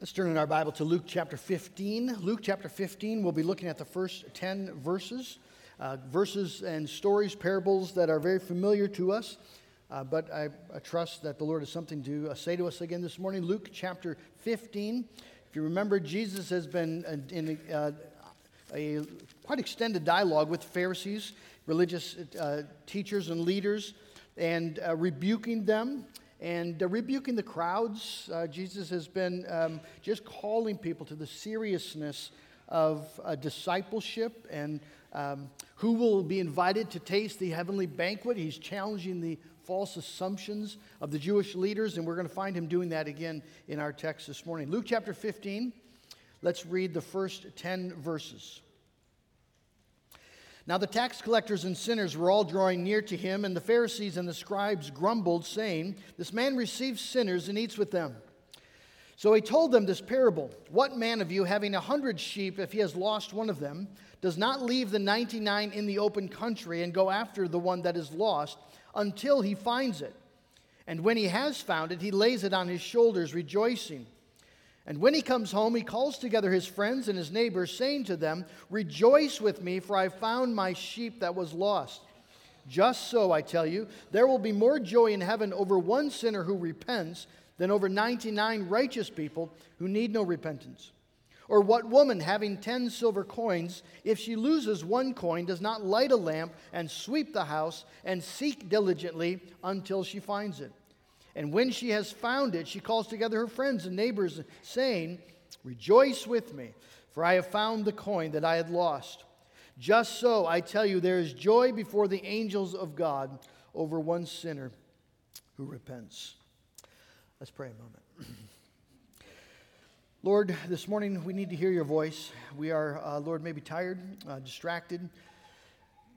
Let's turn in our Bible to Luke chapter 15. Luke chapter 15, we'll be looking at the first 10 verses, uh, verses and stories, parables that are very familiar to us. Uh, but I, I, trust that the Lord has something to uh, say to us again this morning. Luke chapter 15. If you remember, Jesus has been uh, in uh, a quite extended dialogue with Pharisees, religious uh, teachers, and leaders, and rebuking them and uh, rebuking the crowds. Uh, Jesus has been um, just calling people to the seriousness of uh, discipleship and um, who will be invited to taste the heavenly banquet. He's challenging the false assumptions of the Jewish leaders, and we're going to find him doing that again in our text this morning. Luke chapter 15, let's read the first 10 verses. Now the tax collectors and sinners were all drawing near to him, and the Pharisees and the scribes grumbled, saying, This man receives sinners and eats with them. So he told them this parable What man of you, having a hundred sheep, if he has lost one of them, does not leave the 99 in the open country and go after the one that is lost until he finds it? And when he has found it, he lays it on his shoulders, rejoicing. And when he comes home, he calls together his friends and his neighbors, saying to them, Rejoice with me, for I found my sheep that was lost. Just so, I tell you, there will be more joy in heaven over one sinner who repents than over 99 righteous people who need no repentance. Or what woman, having 10 silver coins, if she loses one coin, does not light a lamp and sweep the house and seek diligently until she finds it? And when she has found it, she calls together her friends and neighbors, saying, Rejoice with me, for I have found the coin that I had lost. Just so, I tell you, there is joy before the angels of God over one sinner who repents. Let's pray a moment. Lord, this morning we need to hear your voice. We are, uh, Lord, maybe tired, uh, distracted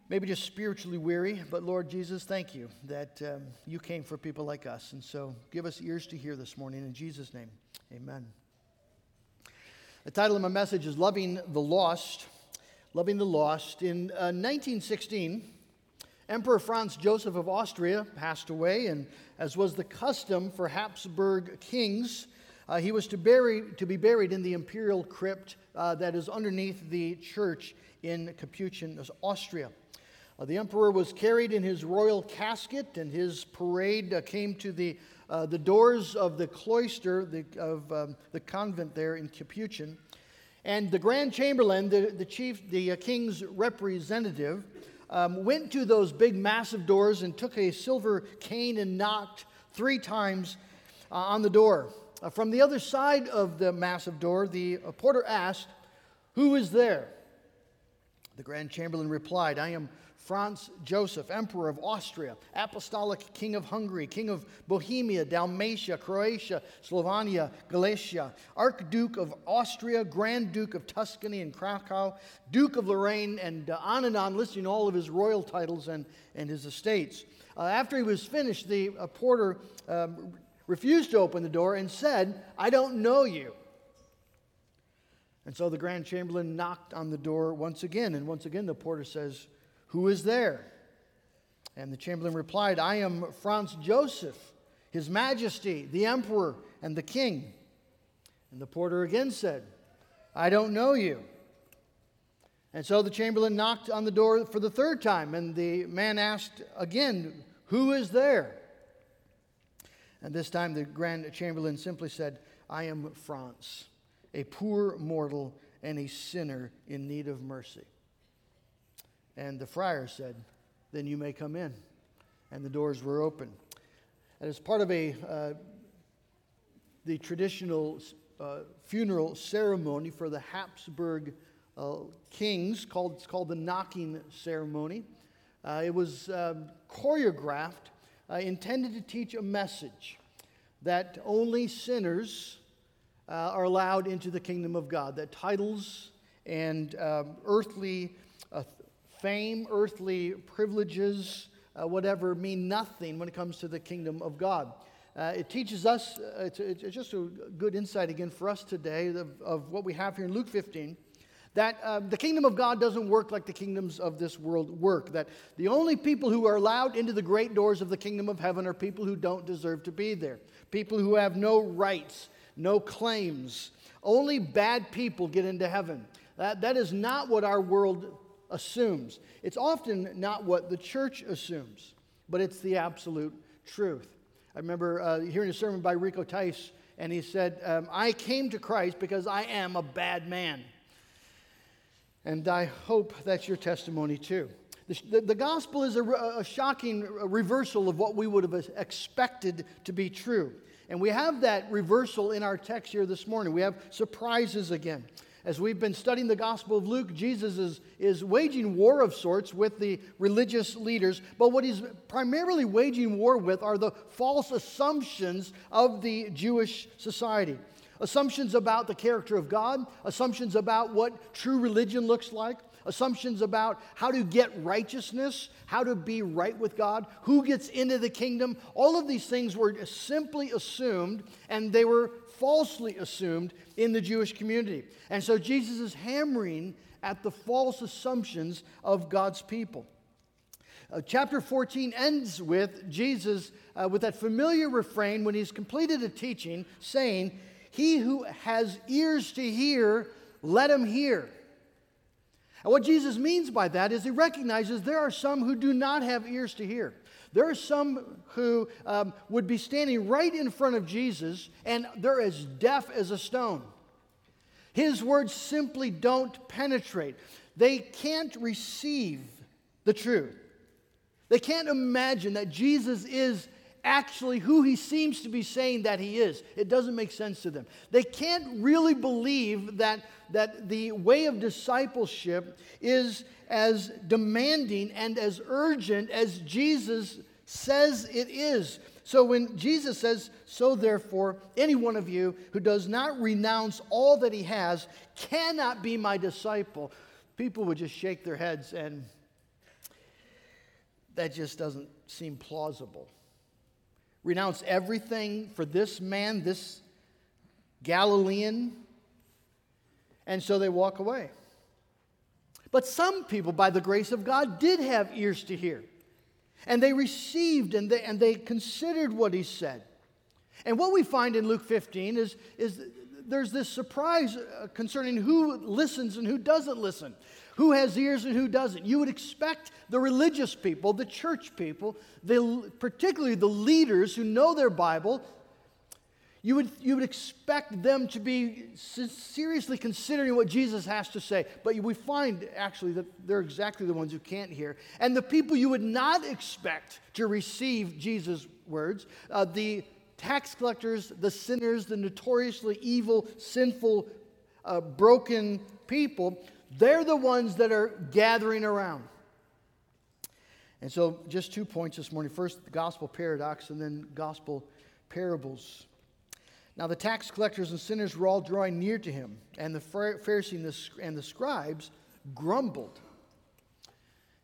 maybe just spiritually weary, but Lord Jesus, thank you that um, you came for people like us. And so give us ears to hear this morning. In Jesus' name, amen. The title of my message is Loving the Lost. Loving the Lost. In uh, 1916, Emperor Franz Joseph of Austria passed away, and as was the custom for Habsburg kings, uh, he was to, bury, to be buried in the imperial crypt uh, that is underneath the church in Capuchin, Austria. Uh, the emperor was carried in his royal casket, and his parade uh, came to the, uh, the doors of the cloister the, of um, the convent there in Capuchin. And the Grand Chamberlain, the, the chief, the uh, king's representative, um, went to those big, massive doors and took a silver cane and knocked three times uh, on the door. Uh, from the other side of the massive door, the porter asked, Who is there? The Grand Chamberlain replied, I am Franz Joseph, Emperor of Austria, Apostolic King of Hungary, King of Bohemia, Dalmatia, Croatia, Slovenia, Galicia, Archduke of Austria, Grand Duke of Tuscany and Krakow, Duke of Lorraine, and uh, on and on, listing all of his royal titles and, and his estates. Uh, after he was finished, the uh, porter um, refused to open the door and said, I don't know you. And so the Grand Chamberlain knocked on the door once again, and once again the porter says, who is there? And the chamberlain replied, I am Franz Joseph, His Majesty, the Emperor, and the King. And the porter again said, I don't know you. And so the chamberlain knocked on the door for the third time, and the man asked again, Who is there? And this time the grand chamberlain simply said, I am Franz, a poor mortal and a sinner in need of mercy. And the friar said, Then you may come in. And the doors were open. And as part of a, uh, the traditional uh, funeral ceremony for the Habsburg uh, kings, called, it's called the knocking ceremony, uh, it was um, choreographed, uh, intended to teach a message that only sinners uh, are allowed into the kingdom of God, that titles and um, earthly fame, earthly privileges, uh, whatever, mean nothing when it comes to the kingdom of God. Uh, it teaches us, uh, it's, it's, just a good insight again for us today of, of what we have here in Luke 15, that uh, the kingdom of God doesn't work like the kingdoms of this world work. That the only people who are allowed into the great doors of the kingdom of heaven are people who don't deserve to be there, people who have no rights no claims. Only bad people get into heaven. That, that is not what our world assumes. It's often not what the church assumes, but it's the absolute truth. I remember uh, hearing a sermon by Rico Tice, and he said, um, I came to Christ because I am a bad man. And I hope that's your testimony too. The, the, gospel is a, a shocking reversal of what we would have expected to be true. And we have that reversal in our text here this morning. We have surprises again. As we've been studying the Gospel of Luke, Jesus is, is waging war of sorts with the religious leaders, but what he's primarily waging war with are the false assumptions of the Jewish society. Assumptions about the character of God, assumptions about what true religion looks like, assumptions about how to get righteousness, how to be right with God, who gets into the kingdom. All of these things were simply assumed, and they were falsely assumed in the Jewish community. And so Jesus is hammering at the false assumptions of God's people. Uh, chapter 14 ends with Jesus uh, with that familiar refrain when he's completed a teaching saying, He who has ears to hear, let him hear. And what Jesus means by that is he recognizes there are some who do not have ears to hear. There are some who um, would be standing right in front of Jesus and they're as deaf as a stone. His words simply don't penetrate. They can't receive the truth. They can't imagine that Jesus is actually who he seems to be saying that he is. It doesn't make sense to them. They can't really believe that, that the way of discipleship is as demanding and as urgent as Jesus says it is. So when Jesus says, So therefore, any one of you who does not renounce all that he has cannot be my disciple, people would just shake their heads and that just doesn't seem plausible. Renounce everything for this man, this Galilean, and so they walk away. But some people, by the grace of God, did have ears to hear. And they received and they, and they considered what he said. And what we find in Luke 15 is, is there's this surprise uh, concerning who listens and who doesn't listen, who has ears and who doesn't. You would expect the religious people, the church people, the, particularly the leaders who know their Bible, you would, you would expect them to be seriously considering what Jesus has to say. But we find actually that they're exactly the ones who can't hear. And the people you would not expect to receive Jesus' words, uh, the tax collectors, the sinners, the notoriously evil, sinful, uh, broken people, they're the ones that are gathering around. And so, just two points this morning. First, the gospel paradox, and then gospel parables. Now, the tax collectors and sinners were all drawing near to him, and the Pharisees and the scribes grumbled.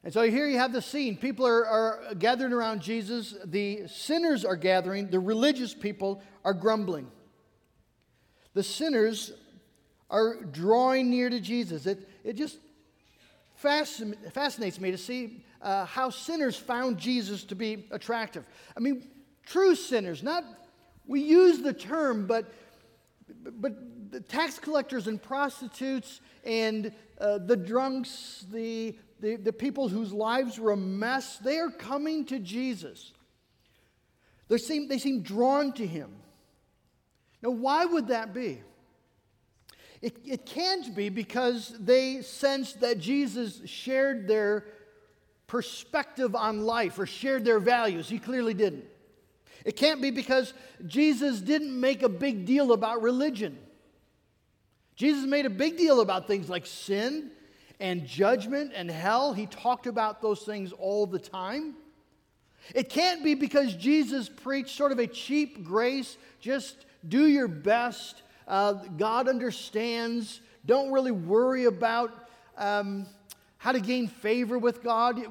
And so here you have the scene. People are, are gathering around Jesus. The sinners are gathering. The religious people are grumbling. The sinners are drawing near to Jesus. It, it just fascinates me to see uh, how sinners found Jesus to be attractive. I mean, true sinners, not we use the term, but, but the tax collectors and prostitutes and uh, the drunks, the, the, the people whose lives were a mess, they are coming to Jesus. They seem, they seem drawn to him. Now, why would that be? It, it can't be because they sensed that Jesus shared their perspective on life or shared their values. He clearly didn't. It can't be because Jesus didn't make a big deal about religion. Jesus made a big deal about things like sin and judgment and hell. He talked about those things all the time. It can't be because Jesus preached sort of a cheap grace, just do your best. Uh, God understands. Don't really worry about um, how to gain favor with God,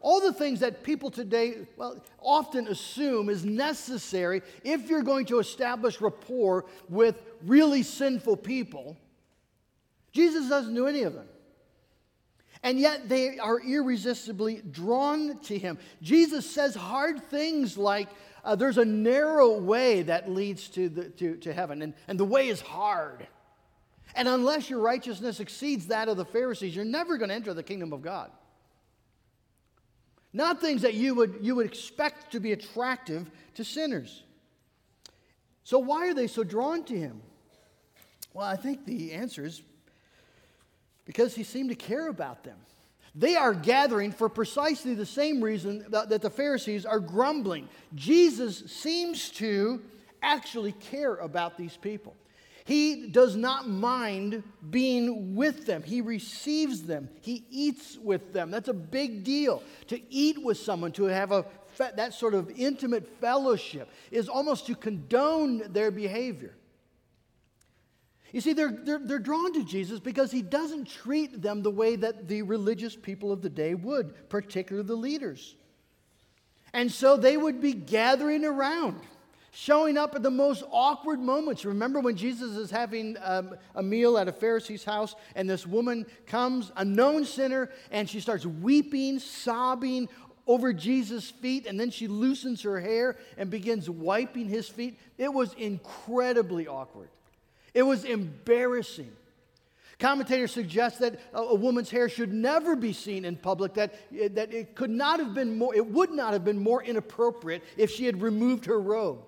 all the things that people today, well, often assume is necessary if you're going to establish rapport with really sinful people. Jesus doesn't do any of them. And yet they are irresistibly drawn to him. Jesus says hard things like, uh, there's a narrow way that leads to, the, to, to heaven, and, and the way is hard. And unless your righteousness exceeds that of the Pharisees, you're never going to enter the kingdom of God. Not things that you would, you would expect to be attractive to sinners. So, why are they so drawn to him? Well, I think the answer is because he seemed to care about them. They are gathering for precisely the same reason that, the Pharisees are grumbling. Jesus seems to actually care about these people. He does not mind being with them. He receives them. He eats with them. That's a big deal. To eat with someone, to have a that sort of intimate fellowship, is almost to condone their behavior. You see, they're, they're, they're drawn to Jesus because he doesn't treat them the way that the religious people of the day would, particularly the leaders. And so they would be gathering around showing up at the most awkward moments. Remember when Jesus is having um, a meal at a Pharisee's house, and this woman comes, a known sinner, and she starts weeping, sobbing over Jesus' feet, and then she loosens her hair and begins wiping his feet. It was incredibly awkward. It was embarrassing. Commentators suggest that a woman's hair should never be seen in public, that, eh, that it could not have been more, it would not have been more inappropriate if she had removed her robe.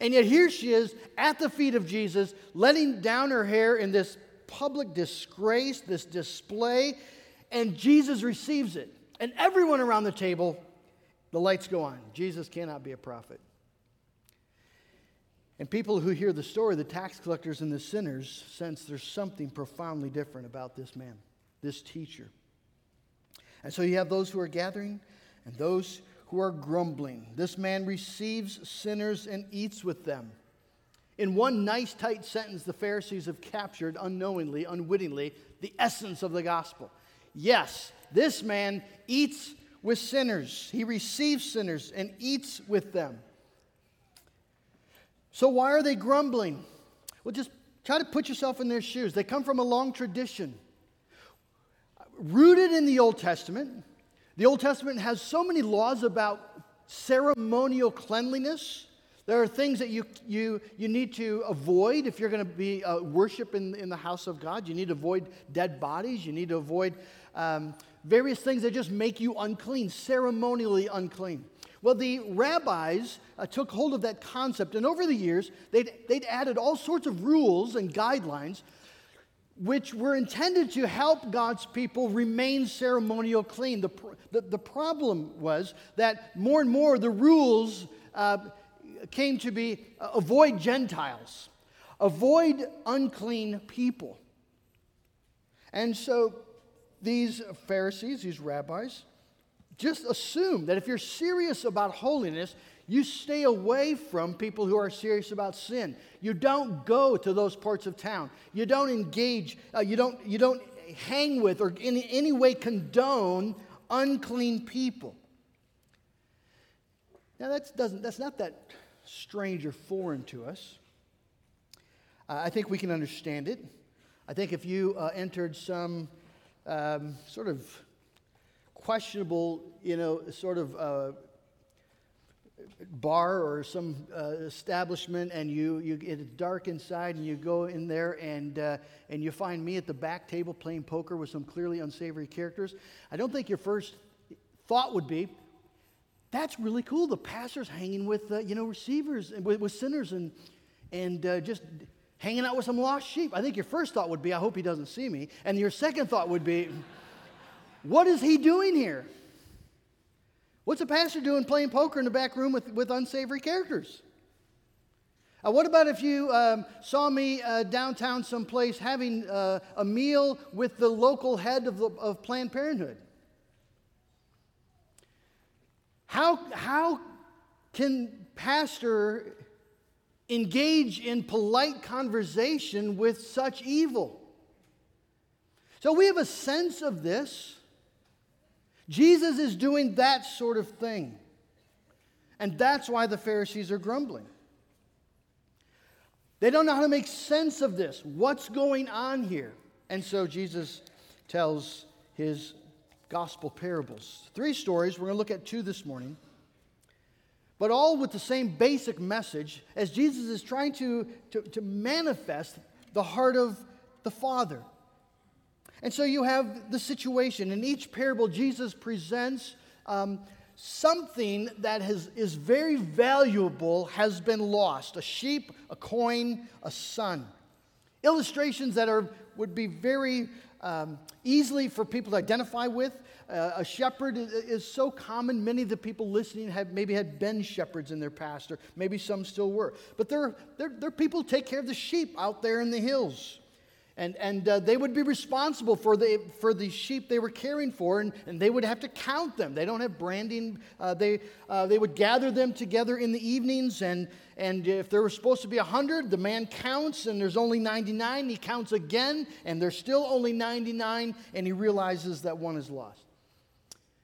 And yet here she is at the feet of Jesus, letting down her hair in this public disgrace, this display, and Jesus receives it. And everyone around the table, the lights go on. Jesus cannot be a prophet. And people who hear the story, the tax collectors and the sinners, sense there's something profoundly different about this man, this teacher. And so you have those who are gathering and those who are grumbling. This man receives sinners and eats with them. In one nice, tight sentence, the Pharisees have captured unknowingly, unwittingly, the essence of the gospel. Yes, this man eats with sinners, he receives sinners and eats with them. So, why are they grumbling? Well, just try to put yourself in their shoes. They come from a long tradition. Rooted in the Old Testament, the Old Testament has so many laws about ceremonial cleanliness. There are things that you, you, you need to avoid if you're going to be uh, worship in, in the house of God. You need to avoid dead bodies. You need to avoid um, various things that just make you unclean, ceremonially unclean. Well, the rabbis uh, took hold of that concept, and over the years, they'd, they'd added all sorts of rules and guidelines which were intended to help God's people remain ceremonial clean. The, the, the problem was that more and more the rules uh, came to be uh, avoid Gentiles, avoid unclean people. And so these Pharisees, these rabbis, just assume that if you're serious about holiness, you stay away from people who are serious about sin. You don't go to those parts of town. You don't engage, uh, you, don't, you don't hang with or in any way condone unclean people. Now, that's, doesn't, that's not that strange or foreign to us. Uh, I think we can understand it. I think if you uh, entered some um, sort of questionable, you know, sort of uh, bar or some uh, establishment and you, you it's dark inside and you go in there and, uh, and you find me at the back table playing poker with some clearly unsavory characters. I don't think your first thought would be that's really cool the pastor's hanging with uh, you know receivers and with, with sinners and, and uh, just hanging out with some lost sheep. I think your first thought would be i hope he doesn't see me. And your second thought would be what is he doing here What's a pastor doing playing poker in the back room with, with unsavory characters? Uh, what about if you um, saw me uh, downtown someplace having uh, a meal with the local head of, the, of Planned Parenthood? How, how can pastor engage in polite conversation with such evil? So we have a sense of this. Jesus is doing that sort of thing. And that's why the Pharisees are grumbling. They don't know how to make sense of this. What's going on here? And so Jesus tells his gospel parables. Three stories. We're going to look at two this morning. but all with the same basic message as Jesus is trying to, to, to manifest the heart of the Father. And so you have the situation. In each parable, Jesus presents um, something that has, is very valuable has been lost a sheep, a coin, a son. Illustrations that are, would be very um, easily for people to identify with. Uh, a shepherd is, so common. Many of the people listening have maybe had been shepherds in their past, or maybe some still were. But they're, they're, people take care of the sheep out there in the hills and, and uh, they would be responsible for the, for the sheep they were caring for, and, and they would have to count them. They don't have branding. Uh, they, uh, they would gather them together in the evenings, and, and if there were supposed to be 100, the man counts, and there's only 99. He counts again, and there's still only 99, and he realizes that one is lost.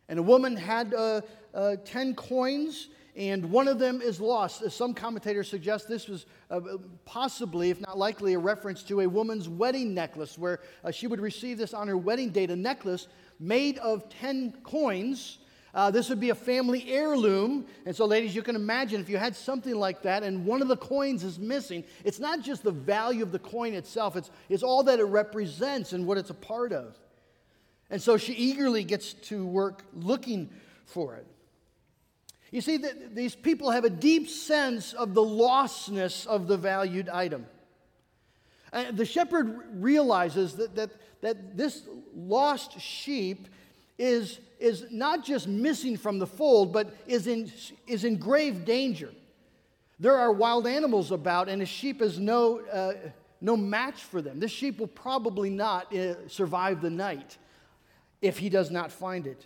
And a woman had uh, uh, 10 coins, and one of them is lost. Some commentators suggest this was uh, possibly, if not likely, a reference to a woman's wedding necklace, where uh, she would receive this on her wedding date, a necklace made of 10 coins. Uh, this would be a family heirloom. And so, ladies, you can imagine if you had something like that and one of the coins is missing, it's not just the value of the coin itself, it's, it's all that it represents and what it's a part of. And so she eagerly gets to work looking for it. You see, that these people have a deep sense of the lostness of the valued item. The shepherd realizes that, that, that this lost sheep is, is not just missing from the fold, but is in, is in grave danger. There are wild animals about, and a sheep is no, uh, no match for them. This sheep will probably not uh, survive the night if he does not find it.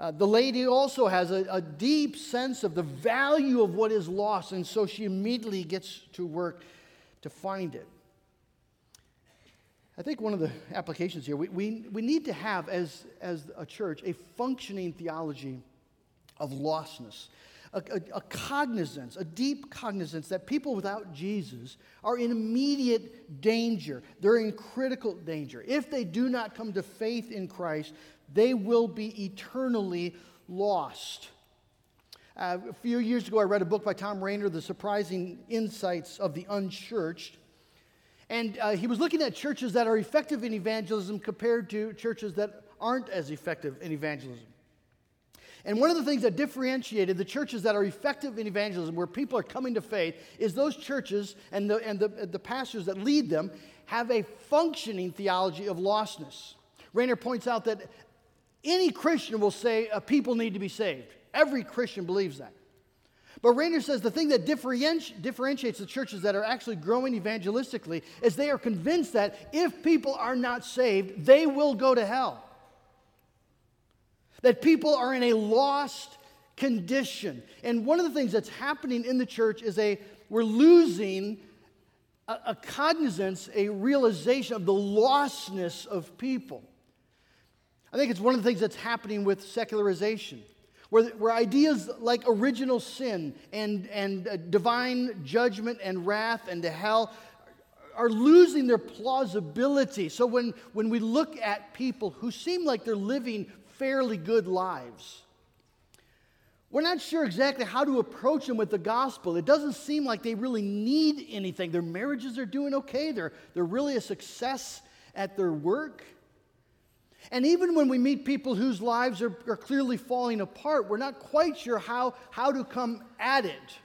Uh, the lady also has a, a deep sense of the value of what is lost, and so she immediately gets to work to find it. I think one of the applications here, we, we, we need to have, as, as a church, a functioning theology of lostness, a, a, a, cognizance, a deep cognizance that people without Jesus are in immediate danger. They're in critical danger. If they do not come to faith in Christ, they will be eternally lost. Uh, a few years ago, I read a book by Tom Rainer, The Surprising Insights of the Unchurched. And uh, he was looking at churches that are effective in evangelism compared to churches that aren't as effective in evangelism. And one of the things that differentiated the churches that are effective in evangelism, where people are coming to faith, is those churches and the, and the, the pastors that lead them have a functioning theology of lostness. Rainer points out that any Christian will say uh, people need to be saved. Every Christian believes that. But Rainer says the thing that differenti- differentiates the churches that are actually growing evangelistically is they are convinced that if people are not saved, they will go to hell. That people are in a lost condition. And one of the things that's happening in the church is a we're losing a, a cognizance, a realization of the lostness of people. I think it's one of the things that's happening with secularization, where, where ideas like original sin and, and uh, divine judgment and wrath and the hell are losing their plausibility. So when, when we look at people who seem like they're living fairly good lives, we're not sure exactly how to approach them with the gospel. It doesn't seem like they really need anything. Their marriages are doing okay, they're, they're really a success at their work. And even when we meet people whose lives are, are clearly falling apart, we're not quite sure how, how to come at it.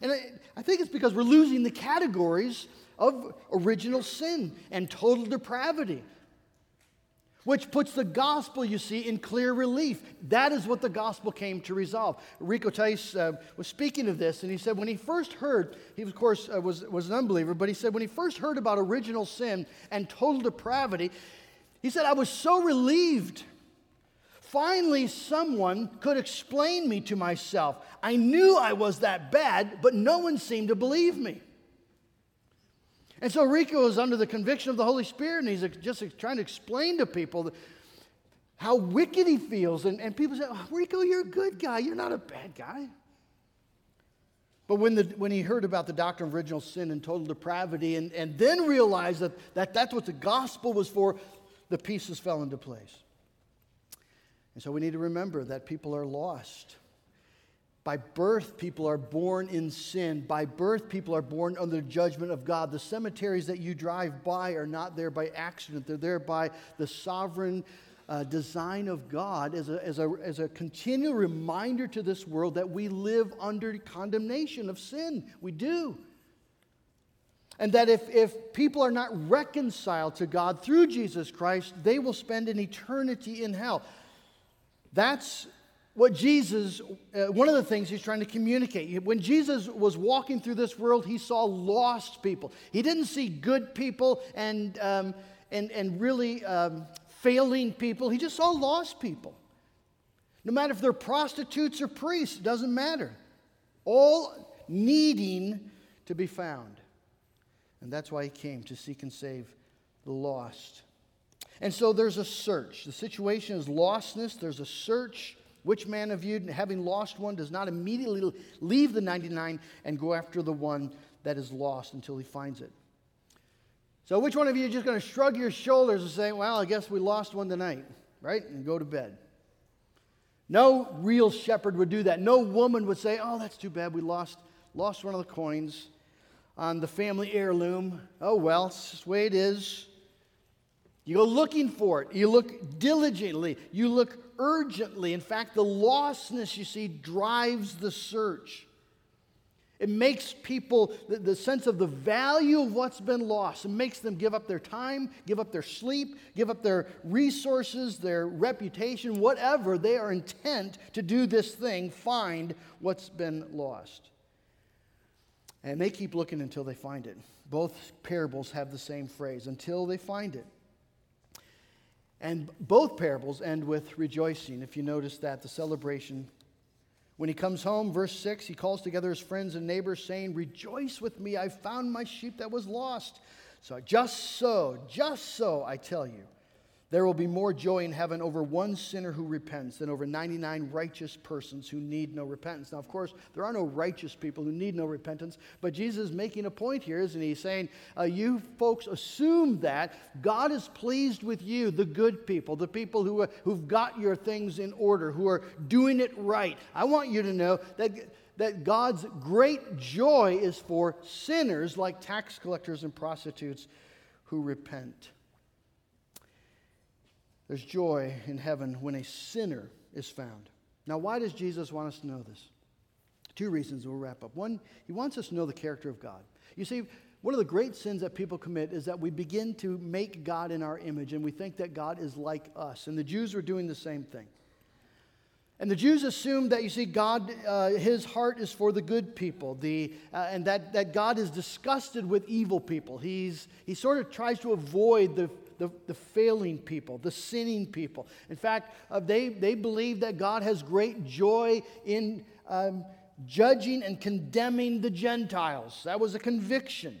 And I, I think it's because we're losing the categories of original sin and total depravity, which puts the gospel, you see, in clear relief. That is what the gospel came to resolve. Rico Tice uh, was speaking of this, and he said when he first heard, he of course uh, was, was an unbeliever, but he said when he first heard about original sin and total depravity, he said, I was so relieved. Finally, someone could explain me to myself. I knew I was that bad, but no one seemed to believe me. And so Rico is under the conviction of the Holy Spirit, and he's just trying to explain to people how wicked he feels. And, and people say, oh, Rico, you're a good guy. You're not a bad guy. But when, the, when he heard about the doctrine of original sin and total depravity, and, and then realized that, that that's what the gospel was for, the pieces fell into place. And so we need to remember that people are lost. By birth, people are born in sin. By birth, people are born under the judgment of God. The cemeteries that you drive by are not there by accident, they're there by the sovereign uh, design of God as a, as, a, as a continual reminder to this world that we live under condemnation of sin. We do. And that if, if people are not reconciled to God through Jesus Christ, they will spend an eternity in hell. That's what Jesus, uh, one of the things he's trying to communicate. When Jesus was walking through this world, he saw lost people. He didn't see good people and, um, and, and really um, failing people, he just saw lost people. No matter if they're prostitutes or priests, it doesn't matter. All needing to be found. And that's why he came to seek and save the lost. And so there's a search. The situation is lostness, there's a search. Which man of you, having lost one, does not immediately leave the 99 and go after the one that is lost until he finds it? So, which one of you is just going to shrug your shoulders and say, Well, I guess we lost one tonight, right? And go to bed? No real shepherd would do that. No woman would say, Oh, that's too bad. We lost, lost one of the coins on the family heirloom. Oh, well, it's just the way it is. You go looking for it. You look diligently. You look urgently. In fact, the lostness you see drives the search. It makes people, the, the, sense of the value of what's been lost, it makes them give up their time, give up their sleep, give up their resources, their reputation, whatever. They are intent to do this thing, find what's been lost. And they keep looking until they find it. Both parables have the same phrase until they find it. And both parables end with rejoicing. If you notice that, the celebration when he comes home, verse 6, he calls together his friends and neighbors, saying, Rejoice with me, I found my sheep that was lost. So, just so, just so, I tell you, there will be more joy in heaven over one sinner who repents than over 99 righteous persons who need no repentance. Now, of course, there are no righteous people who need no repentance, but Jesus is making a point here, isn't he? He's saying, uh, You folks assume that God is pleased with you, the good people, the people who, are, who've got your things in order, who are doing it right. I want you to know that that God's great joy is for sinners like tax collectors and prostitutes who repent. There's joy in heaven when a sinner is found. Now, why does Jesus want us to know this? Two reasons we'll wrap up. One, he wants us to know the character of God. You see, one of the great sins that people commit is that we begin to make God in our image and we think that God is like us. And the Jews were doing the same thing. And the Jews assumed that, you see, God, uh, his heart is for the good people, the, uh, and that, that God is disgusted with evil people. He's, he sort of tries to avoid the, the, the failing people, the sinning people. In fact, uh, they, they believe that God has great joy in um, judging and condemning the Gentiles. That was a conviction.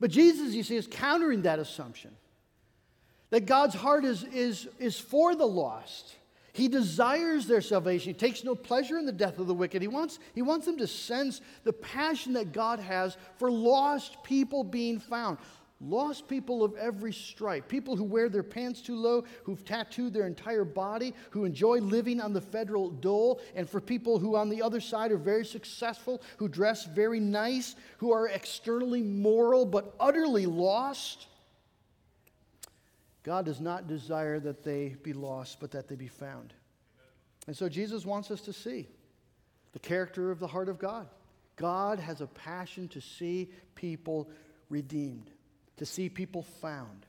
But Jesus, you see, is countering that assumption that God's heart is, is, is for the lost. He desires their salvation. He takes no pleasure in the death of the wicked. He wants, he wants them to sense the passion that God has for lost people being found. Lost people of every stripe, people who wear their pants too low, who've tattooed their entire body, who enjoy living on the federal dole, and for people who, on the other side, are very successful, who dress very nice, who are externally moral but utterly lost. God does not desire that they be lost, but that they be found. And so Jesus wants us to see the character of the heart of God. God has a passion to see people redeemed to see people found.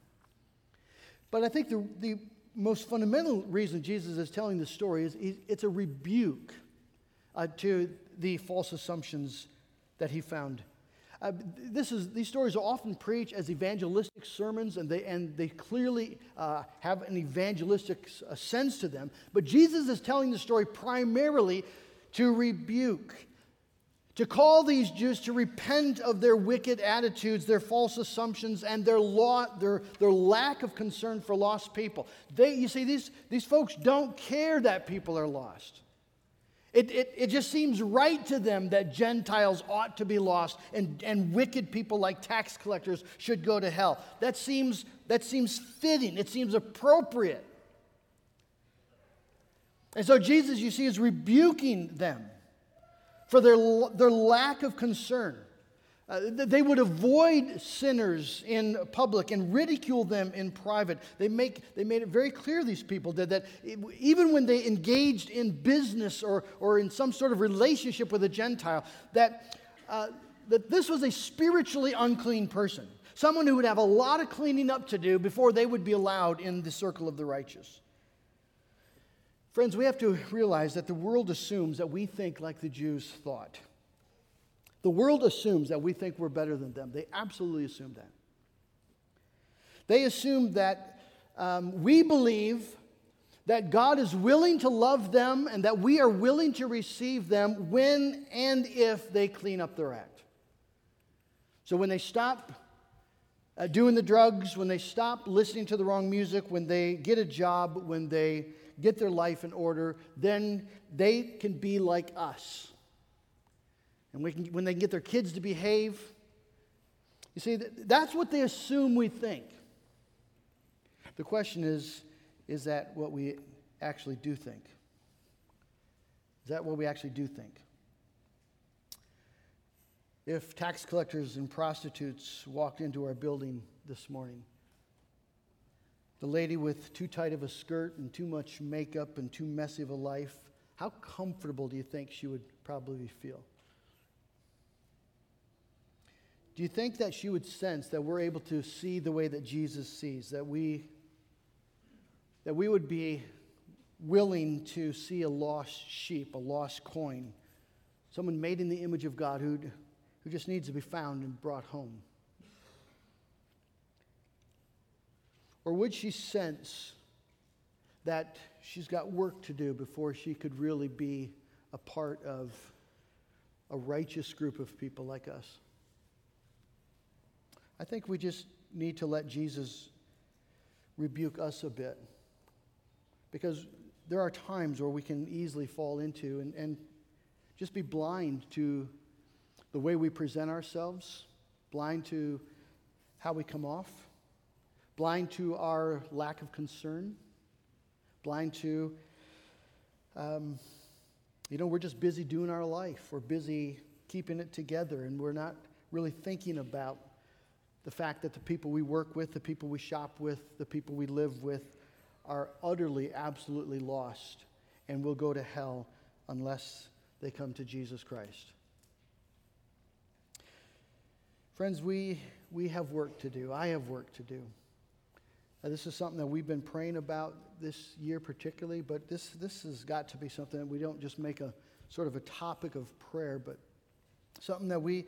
But I think the, the most fundamental reason Jesus is telling this story is it's a rebuke uh, to the false assumptions that he found. Uh, this is, these stories are often preached as evangelistic sermons, and they, and they clearly uh, have an evangelistic sense to them. But Jesus is telling the story primarily to rebuke to call these Jews to repent of their wicked attitudes, their false assumptions, and their, law, their, their lack of concern for lost people. They, you see, these, these folks don't care that people are lost. It, it, it just seems right to them that Gentiles ought to be lost and, and wicked people like tax collectors should go to hell. That seems, that seems fitting, it seems appropriate. And so Jesus, you see, is rebuking them for their, their lack of concern. Uh, they would avoid sinners in public and ridicule them in private. They, make, they made it very clear, these people did, that even when they engaged in business or, or in some sort of relationship with a Gentile, that, uh, that this was a spiritually unclean person, someone who would have a lot of cleaning up to do before they would be allowed in the circle of the righteous. Friends, we have to realize that the world assumes that we think like the Jews thought. The world assumes that we think we're better than them. They absolutely assume that. They assume that um, we believe that God is willing to love them and that we are willing to receive them when and if they clean up their act. So when they stop uh, doing the drugs, when they stop listening to the wrong music, when they get a job, when they get their life in order, then they can be like us. And we can, when they can get their kids to behave, you see, that's what they assume we think. The question is is that what we actually do think? Is that what we actually do think? If tax collectors and prostitutes walked into our building this morning, the lady with too tight of a skirt and too much makeup and too messy of a life, how comfortable do you think she would probably feel? Do you think that she would sense that we're able to see the way that Jesus sees, that we, that we would be willing to see a lost sheep, a lost coin, someone made in the image of God who who just needs to be found and brought home? Or would she sense that she's got work to do before she could really be a part of a righteous group of people like us? I think we just need to let Jesus rebuke us a bit. Because there are times where we can easily fall into and, and just be blind to the way we present ourselves, blind to how we come off, blind to our lack of concern, blind to, um, you know, we're just busy doing our life. We're busy keeping it together, and we're not really thinking about the fact that the people we work with, the people we shop with, the people we live with are utterly, absolutely lost and will go to hell unless they come to Jesus Christ. Friends, we, we have work to do. I have work to do. Uh, this is something that we've been praying about this year, particularly, but this, this has got to be something that we don't just make a sort of a topic of prayer, but something that we,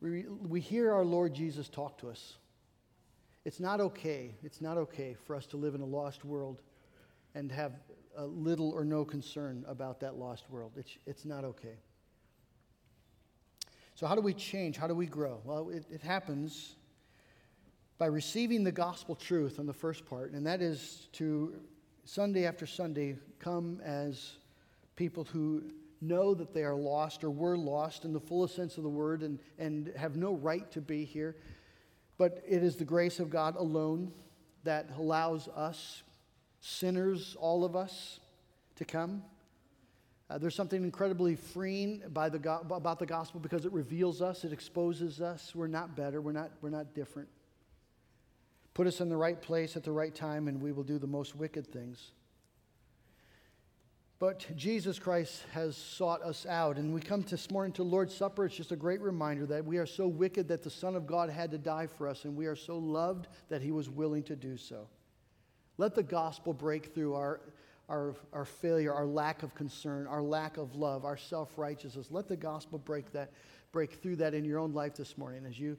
we, we hear our Lord Jesus talk to us. It's not okay. It's not okay for us to live in a lost world and have little or no concern about that lost world. It's, it's not okay. So, how do we change? How do we grow? Well, it, it happens by receiving the gospel truth on the first part, and that is to Sunday after Sunday come as people who know that they are lost or were lost in the fullest sense of the word and, and have no right to be here. But it is the grace of God alone that allows us, sinners, all of us, to come. Uh, there's something incredibly freeing by the go- about the gospel because it reveals us, it exposes us. We're not better, we're not, we're not different. Put us in the right place at the right time, and we will do the most wicked things. But Jesus Christ has sought us out. And we come this morning to Lord's Supper. It's just a great reminder that we are so wicked that the Son of God had to die for us, and we are so loved that he was willing to do so. Let the gospel break through our, our, our failure, our lack of concern, our lack of love, our self righteousness. Let the gospel break, that, break through that in your own life this morning as you,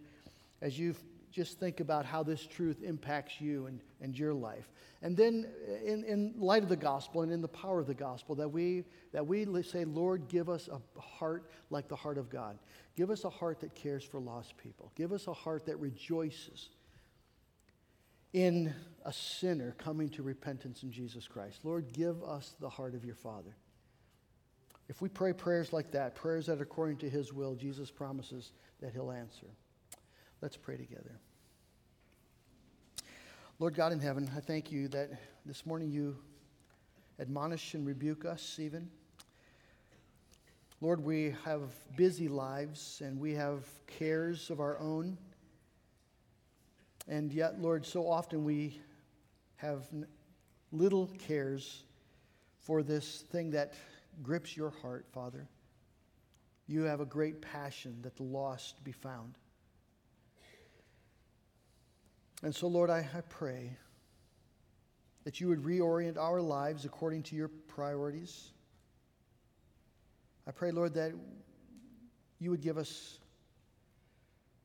as you just think about how this truth impacts you and, and your life. And then, in, in light of the gospel and in the power of the gospel, that we, that we say, Lord, give us a heart like the heart of God. Give us a heart that cares for lost people. Give us a heart that rejoices in a sinner coming to repentance in Jesus Christ. Lord, give us the heart of your Father. If we pray prayers like that, prayers that are according to his will, Jesus promises that he'll answer. Let's pray together. Lord God in heaven, I thank you that this morning you, admonish and rebuke us, even. Lord, we have busy lives and we have cares of our own. And yet, Lord, so often we have little cares for this thing that grips your heart, Father. You have a great passion that the lost be found. And so, Lord, I, I pray that you would reorient our lives according to your priorities. I pray, Lord, that you would give us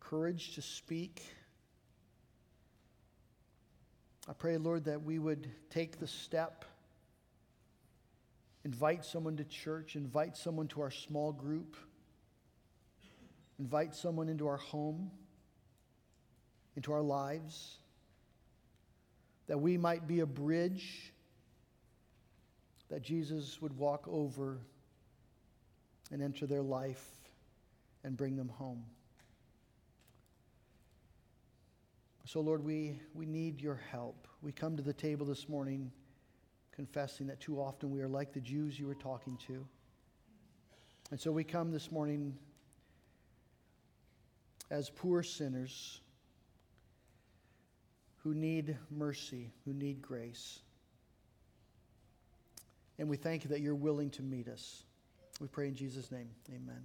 courage to speak. I pray, Lord, that we would take the step, invite someone to church, invite someone to our small group, invite someone into our home, into our lives, that we might be a bridge that Jesus would walk over and enter their life and bring them home. So, Lord, we, we need your help. We come to the table this morning confessing that too often we are like the Jews you were talking to. And so we come this morning as poor sinners who need mercy, who need grace. And we thank you that you're willing to meet us. We pray in Jesus' name. Amen.